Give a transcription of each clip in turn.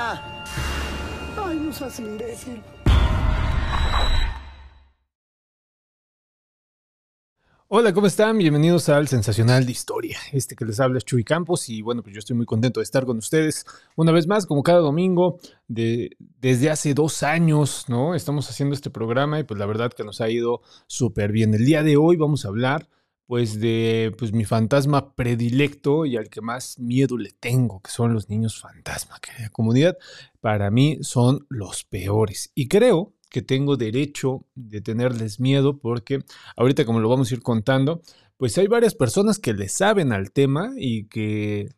Ay, no seas imbécil. Hola, ¿cómo están? Bienvenidos al Sensacional de Historia. Este que les habla es Chuy Campos y bueno, pues yo estoy muy contento de estar con ustedes una vez más, como cada domingo, de, desde hace dos años, ¿no? Estamos haciendo este programa y pues la verdad que nos ha ido súper bien. El día de hoy vamos a hablar pues de pues mi fantasma predilecto y al que más miedo le tengo, que son los niños fantasma, querida comunidad. Para mí son los peores y creo que tengo derecho de tenerles miedo porque ahorita como lo vamos a ir contando, pues hay varias personas que le saben al tema y que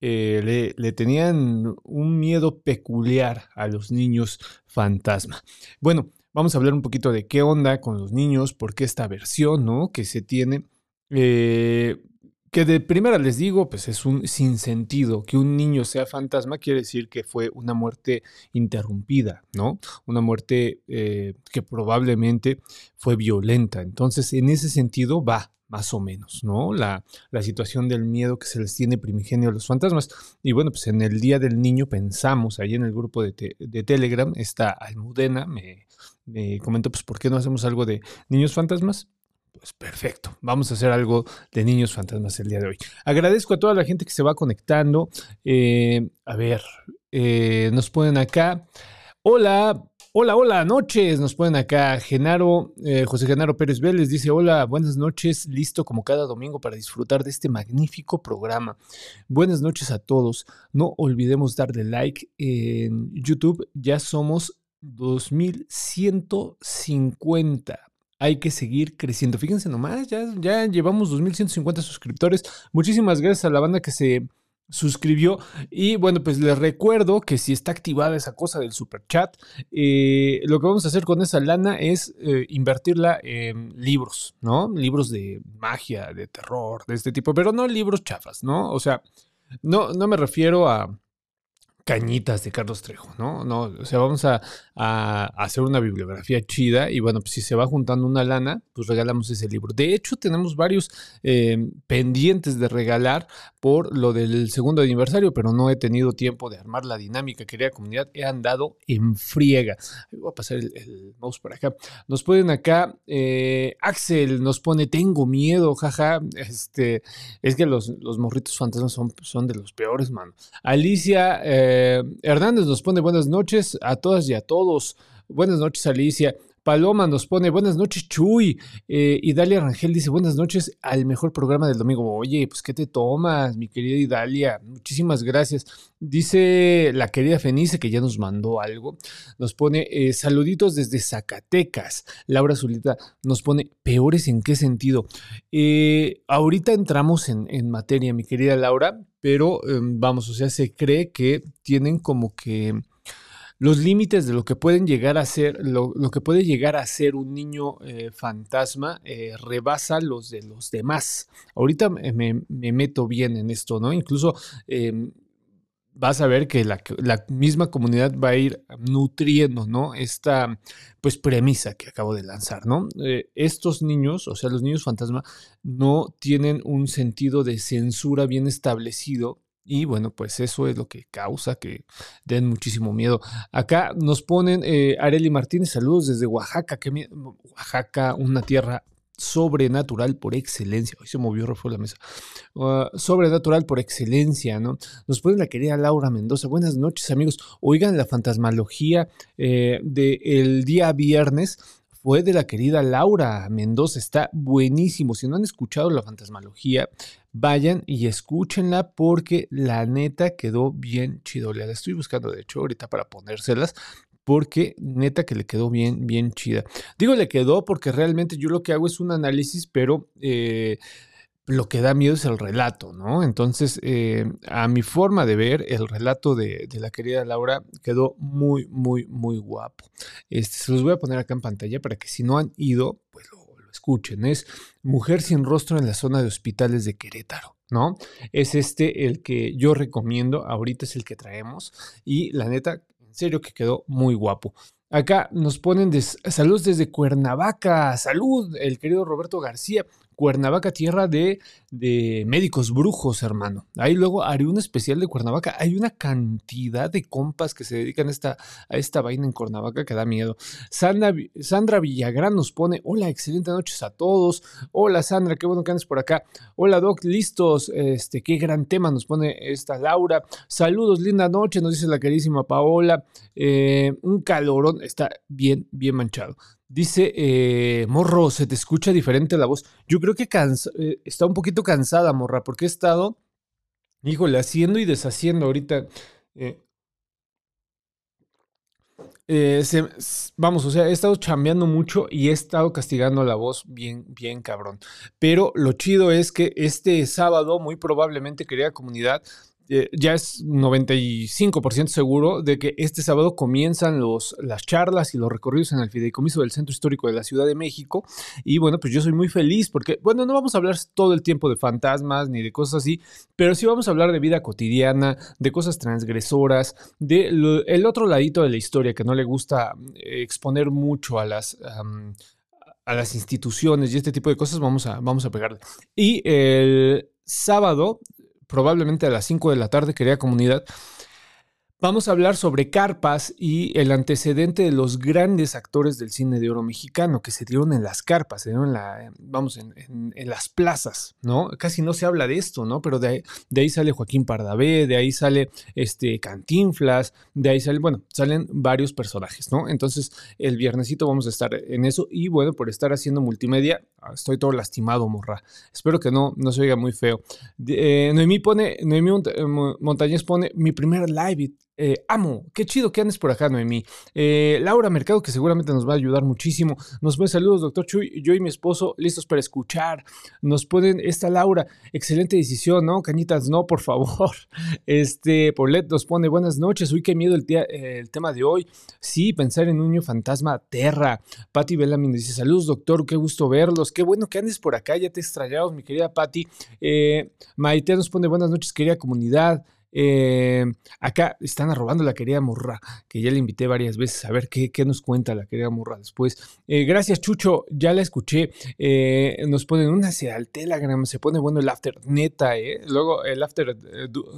eh, le, tenían un miedo peculiar a los niños fantasma. Bueno, vamos a hablar un poquito de qué onda con los niños, por qué esta versión, ¿no? Que se tiene. Eh, que de primera les digo, pues es un sinsentido. Que un niño sea fantasma quiere decir que fue una muerte interrumpida, ¿no? Una muerte eh, que probablemente fue violenta. Entonces, en ese sentido va, más o menos, ¿no? La, la, situación del miedo que se les tiene primigenio a los fantasmas. Y bueno, pues en el Día del Niño pensamos, ahí en el grupo de, Telegram, está Almudena, me, me comentó, pues, ¿por qué no hacemos algo de niños fantasmas? Pues perfecto, vamos a hacer algo de niños fantasmas el día de hoy. Agradezco a toda la gente que se va conectando. Eh, a ver, eh, nos ponen acá. Hola, hola, hola, noches. Nos ponen acá. Genaro, eh, José Genaro Pérez Vélez dice: Hola, buenas noches. Listo como cada domingo para disfrutar de este magnífico programa. Buenas noches a todos. No olvidemos darle like en YouTube. Ya somos 2150 hay que seguir creciendo. Fíjense nomás, ya, ya llevamos 2.150 suscriptores. Muchísimas gracias a la banda que se suscribió. Y bueno, pues les recuerdo que si está activada esa cosa del super chat, eh, lo que vamos a hacer con esa lana es eh, invertirla en libros, ¿no? Libros de magia, de terror, de este tipo, pero no libros chafas, ¿no? O sea, no, no me refiero a cañitas de Carlos Trejo, ¿no? No, o sea, vamos a, hacer una bibliografía chida y bueno, pues si se va juntando una lana, pues regalamos ese libro. De hecho, tenemos varios eh, pendientes de regalar por lo del segundo aniversario, pero no he tenido tiempo de armar la dinámica, querida comunidad, he andado en friega. Voy a pasar el, mouse por acá. Nos ponen acá, eh, Axel nos pone, tengo miedo, jaja, este, es que los, los morritos fantasmas son, son de los peores, mano. Alicia, eh, eh, Hernández nos pone buenas noches a todas y a todos. Buenas noches, Alicia. Paloma nos pone buenas noches, Chuy. Eh, Idalia Rangel dice buenas noches al mejor programa del domingo. Oye, pues ¿qué te tomas, mi querida Idalia? Muchísimas gracias. Dice la querida Fenice que ya nos mandó algo. Nos pone eh, saluditos desde Zacatecas. Laura Zulita nos pone peores en qué sentido. ahorita entramos en, en materia, mi querida Laura, pero em, vamos, o sea, se cree que tienen como que los límites de lo que pueden llegar a ser, lo, que puede llegar a ser un niño eh, fantasma, eh, rebasa los de los demás. Ahorita me, meto bien en esto, ¿no? Incluso em, vas a ver que la, misma comunidad va a ir nutriendo, ¿no? Esta, pues, premisa que acabo de lanzar, ¿no? Eh, estos niños, o sea, los niños fantasma, no tienen un sentido de censura bien establecido. Y bueno, pues eso es lo que causa que den muchísimo miedo. Acá nos ponen eh, Areli Martínez, saludos desde Oaxaca, que Oaxaca, una tierra sobrenatural por excelencia. Hoy se movió, refue la mesa. Ah, sobrenatural por excelencia, ¿no? Nos pone la querida Laura Mendoza. Buenas noches, amigos. Oigan, la fantasmalogía eh, del día viernes fue de la querida Laura Mendoza. Está buenísimo. Si no han escuchado la fantasmalogía, vayan y escúchenla porque la neta quedó bien chido. La estoy buscando, de hecho, ahorita para ponérselas porque neta que le quedó bien, bien chida. Digo le quedó porque realmente yo lo que hago es un análisis, pero eh, lo que da miedo es el relato, ¿no? Entonces, eh, a mi forma de ver, el relato de, la querida Laura quedó muy, muy, muy guapo. Este, se los voy a poner acá en pantalla para que si no han ido, pues lo, escuchen. Es Mujer sin rostro en la zona de hospitales de Querétaro. ¿no? Es este el que yo recomiendo, ahorita es el que traemos y la neta serio que quedó muy guapo. Acá nos ponen saludos desde Cuernavaca. Salud, el querido Roberto García. Cuernavaca, tierra de, de médicos brujos, hermano. Ahí luego haré un especial de Cuernavaca. Hay una cantidad de compas que se dedican a esta, a esta vaina en Cuernavaca que da miedo. Sandra, Sandra Villagrán nos pone, hola, excelente noches a todos. Hola Sandra, qué bueno que andes por acá. Hola Doc, listos. Este, qué gran tema nos pone esta Laura. Saludos, linda noche, nos dice la queridísima Paola. Eh, un calorón, está bien, bien manchado. Dice, eh, Morro, se te escucha diferente la voz. Yo creo que eh, está un poquito cansada, Morra, porque he estado, híjole, haciendo y deshaciendo ahorita. vamos, o sea, he estado chambeando mucho y he estado castigando la voz bien, bien cabrón. Pero lo chido es que este sábado, muy probablemente, querida comunidad, eh, ya es 95% seguro de que este sábado comienzan los, las charlas y los recorridos en el Fideicomiso del Centro Histórico de la Ciudad de México. Y bueno, pues yo soy muy feliz porque, bueno, no vamos a hablar todo el tiempo de fantasmas ni de cosas así, pero sí vamos a hablar de vida cotidiana, de cosas transgresoras, de el otro ladito de la historia que no le gusta eh, exponer mucho a las... a las instituciones y este tipo de cosas vamos a, vamos a pegarle. Y el sábado probablemente a las 5 de la tarde, querida comunidad, Vamos a hablar sobre carpas y el antecedente de los grandes actores del cine de oro mexicano que se dieron en las carpas, se dieron en la, vamos, en, las plazas, ¿no? Casi no se habla de esto, ¿no? Pero de, ahí sale Joaquín Pardavé, de ahí sale este Cantinflas, de ahí sale, bueno, salen varios personajes, ¿no? Entonces, el viernesito vamos a estar en eso y bueno, por estar haciendo multimedia, estoy todo lastimado, morra. Espero que no, no se oiga muy feo. Eh, Noemí pone, Noemí Montañez pone mi primer live eh, amo, qué chido que andes por acá, Noemí. Eh, Laura Mercado, que seguramente nos va a ayudar muchísimo. Nos pone saludos, doctor Chuy. Yo y mi esposo listos para escuchar. Nos ponen esta Laura, excelente decisión, ¿no? Cañitas, no, por favor. Este, Polet nos pone buenas noches. Uy, qué miedo el, el tema de hoy. Sí, pensar en un niño fantasma, Terra. Patti Bellamy dice saludos, doctor, qué gusto verlos. Qué bueno que andes por acá, ya te extrañamos, mi querida Patti. Eh, Maite nos pone buenas noches, querida comunidad. Eh, acá están arrobando la querida Morra, que ya le invité varias veces a ver qué, nos cuenta la querida Morra después. Eh, gracias, Chucho, ya la escuché. Eh, nos ponen una al Telegram, se pone bueno el after, neta, Luego el after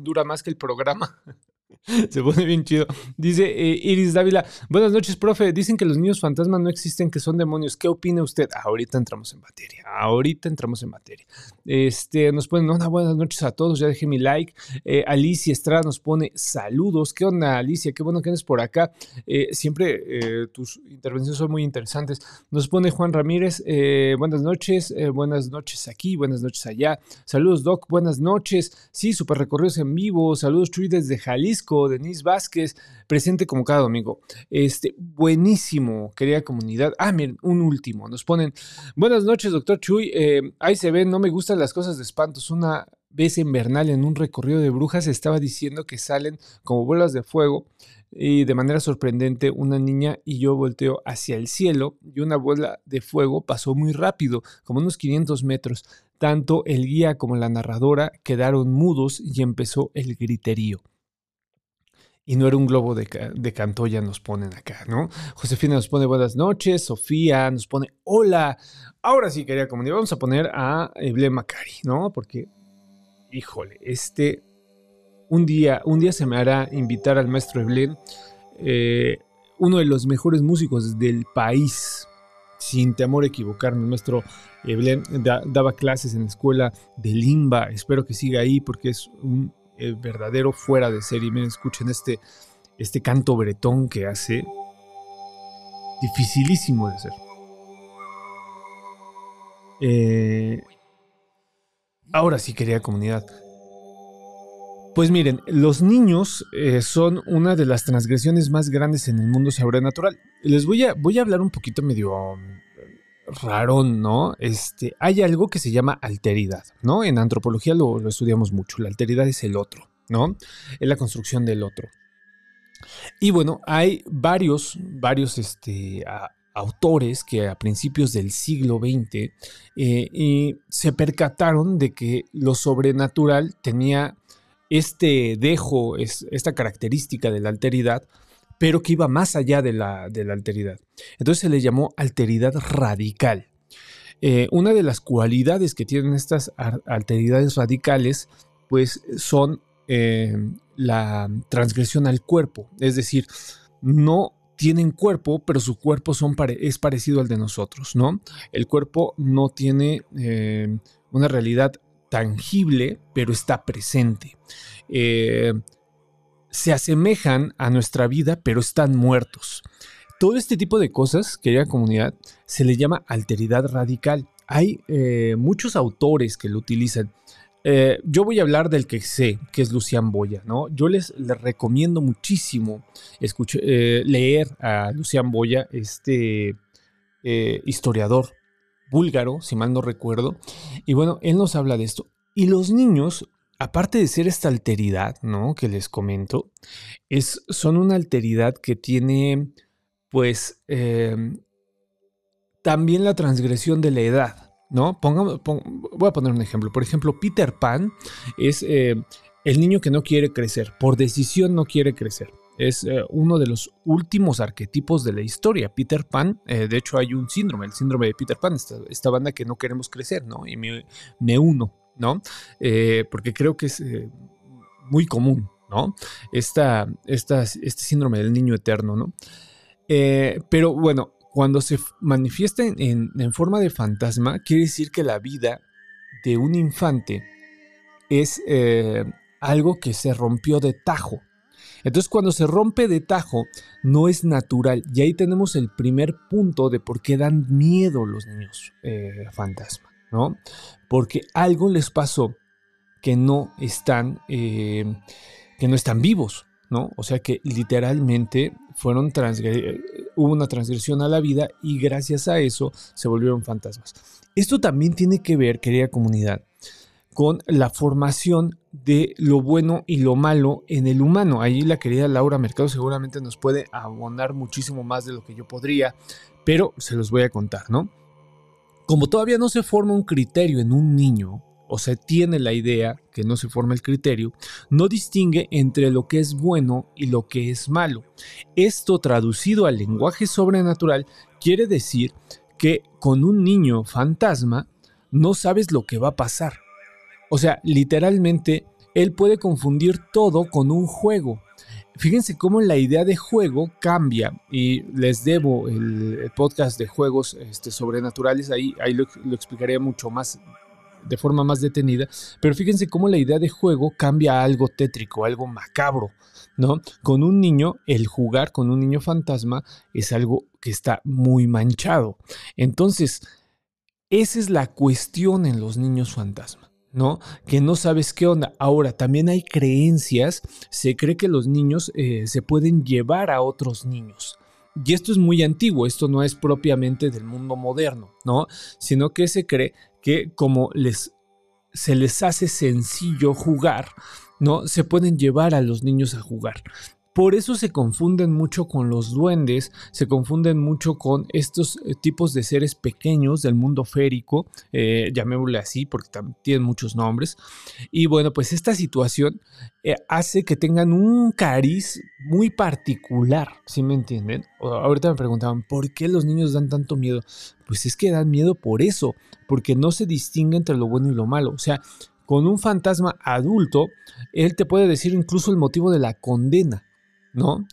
dura más que el programa. Se pone bien chido. Dice eh, Iris Dávila, buenas noches, profe. Dicen que los niños fantasmas no existen, que son demonios. ¿Qué opina usted? Ahorita entramos en materia. Ahorita entramos en materia. Este, nos ponen, una buenas noches a todos. Ya dejé mi like. Eh, Alicia Estrada nos pone saludos. ¿Qué onda, Alicia? Qué bueno que andes por acá. Eh, siempre tus intervenciones son muy interesantes. Nos pone Juan Ramírez, buenas noches. buenas noches aquí, buenas noches allá. Saludos, Doc. Buenas noches. Sí, super recorridos en vivo. Saludos, Chuy, desde Jalisco. Denise Vázquez, presente como cada domingo. Este, buenísimo, querida comunidad. Ah, miren, un último. Nos ponen, buenas noches, doctor Chuy. Eh, ahí se ven, no me gustan las cosas de espantos. Una vez en Bernal, en un recorrido de brujas, estaba diciendo que salen como bolas de fuego y de manera sorprendente una niña y yo volteo hacia el cielo y una bola de fuego pasó muy rápido, como unos 500 metros. Tanto el guía como la narradora quedaron mudos y empezó el griterío y no era un globo de, de, Cantoya, nos ponen acá, ¿no? Josefina nos pone buenas noches, Sofía nos pone hola. Ahora sí, quería comunidad, vamos a poner a Eble Macari, ¿no? Porque, híjole, este, un día, un día se me hará invitar al maestro Eble, eh, uno de los mejores músicos del país, sin temor a equivocarme, el maestro Eble daba clases en la escuela de Limba, espero que siga ahí porque es un eh, verdadero fuera de serie. Miren, escuchen este, este canto bretón que hace. Dificilísimo de hacer. Eh, ahora sí, quería comunidad. Pues miren, los niños eh, son una de las transgresiones más grandes en el mundo sobrenatural. Les voy a, voy a hablar un poquito medio raro, ¿no? Este, hay algo que se llama alteridad, ¿no? En antropología lo, estudiamos mucho. La alteridad es el otro, ¿no? Es la construcción del otro. Y bueno, hay varios, varios este, autores que a principios del siglo XX eh, se percataron de que lo sobrenatural tenía este dejo, esta característica de la alteridad, pero que iba más allá de la, alteridad. Entonces se le llamó alteridad radical. eh, una de las cualidades que tienen estas alteridades radicales, pues son eh, la transgresión al cuerpo. Es decir, no tienen cuerpo, pero su cuerpo son es parecido al de nosotros, ¿no? El cuerpo no tiene eh, una realidad tangible, pero está presente. Se asemejan a nuestra vida, pero están muertos. Todo este tipo de cosas, querida comunidad, se le llama alteridad radical. Hay eh, muchos autores que lo utilizan. Eh, yo voy a hablar del que sé, que es Lucián Boya, ¿no? Yo les, recomiendo muchísimo eh, leer a Lucián Boya, este historiador búlgaro, si mal no recuerdo. Y bueno, él nos habla de esto. Y los niños, aparte de ser esta alteridad, ¿no? Que les comento, es, son una alteridad que tiene pues em, también la transgresión de la edad, ¿no? Pongamos, voy a poner un ejemplo. Por ejemplo, Peter Pan es eh, el niño que no quiere crecer, por decisión no quiere crecer. Es eh, uno de los últimos arquetipos de la historia. Peter Pan, eh, de hecho hay un síndrome, el síndrome de Peter Pan, esta, banda que no queremos crecer, ¿no? Y me, uno, ¿no? porque creo que es muy común, ¿no? Esta, este síndrome del niño eterno, ¿no? Eh, pero bueno, cuando se manifiesta en, forma de fantasma, quiere decir que la vida de un infante es eh, algo que se rompió de tajo. Entonces cuando se rompe de tajo no es natural y ahí tenemos el primer punto de por qué dan miedo los niños eh, fantasma, ¿no? Porque algo les pasó que no están, que no están vivos, ¿no? O sea que literalmente fueron hubo una transgresión a la vida y gracias a eso se volvieron fantasmas. Esto también tiene que ver, querida comunidad, con la formación de lo bueno y lo malo en el humano. Ahí la querida Laura Mercado seguramente nos puede abonar muchísimo más de lo que yo podría, pero se los voy a contar, ¿no? Como todavía no se forma un criterio en un niño, o se tiene la idea, que no se forma el criterio, no distingue entre lo que es bueno y lo que es malo. Esto traducido al lenguaje sobrenatural quiere decir que con un niño fantasma no sabes lo que va a pasar. O sea, literalmente, él puede confundir todo con un juego. Fíjense cómo la idea de juego cambia y les debo el, podcast de juegos este, sobrenaturales, ahí, ahí lo, lo explicaré mucho más de forma más detenida, pero fíjense cómo la idea de juego cambia a algo tétrico, algo macabro, ¿no? Con un niño, el jugar con un niño fantasma es algo que está muy manchado. Entonces, esa es la cuestión en los niños fantasma. ¿No? Que no sabes qué onda. Ahora, también hay creencias, se cree que los niños eh, se pueden llevar a otros niños. Y esto es muy antiguo, esto no es propiamente del mundo moderno, ¿no? Sino que se cree que como les, se les hace sencillo jugar, ¿no? Se pueden llevar a los niños a jugar. Por eso se confunden mucho con los duendes, se confunden mucho con estos eh, tipos de seres pequeños del mundo férico, eh, llamémosle así porque tienen muchos nombres. Y bueno, pues esta situación eh, hace que tengan un cariz muy particular, ¿sí me entienden? ahorita me preguntaban, ¿por qué los niños dan tanto miedo? Pues es que dan miedo por eso, porque no se distingue entre lo bueno y lo malo. O sea, con un fantasma adulto, él te puede decir incluso el motivo de la condena. ¿No?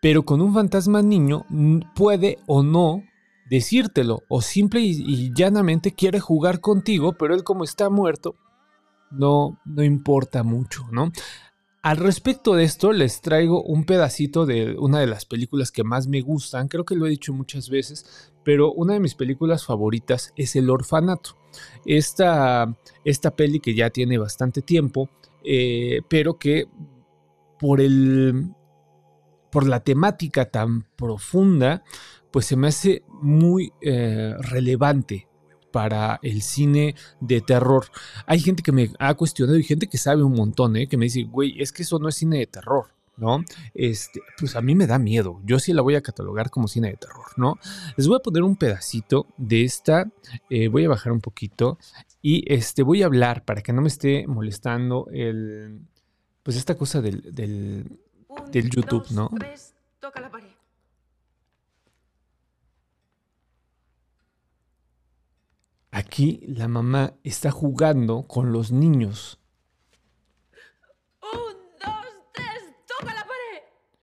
Pero con un fantasma niño puede o no decírtelo, o simple y, llanamente quiere jugar contigo, pero él como está muerto, no, no importa mucho, ¿no? Al respecto de esto, les traigo un pedacito de una de las películas que más me gustan, creo que lo he dicho muchas veces, pero una de mis películas favoritas es El Orfanato. Esta, esta peli que ya tiene bastante tiempo, eh, pero que por el, por la temática tan profunda, pues se me hace muy eh, relevante para el cine de terror. Hay gente que me ha cuestionado y gente que sabe un montón, ¿eh? que me dice, güey, es que eso no es cine de terror. ¿no? Este, pues a mí me da miedo. Yo sí la voy a catalogar como cine de terror, ¿no? Les voy a poner un pedacito de esta. Eh, voy a bajar un poquito y este voy a hablar para que no me esté molestando el, pues esta cosa del, del YouTube, ¿no? toca la pared. Aquí la mamá está jugando con los niños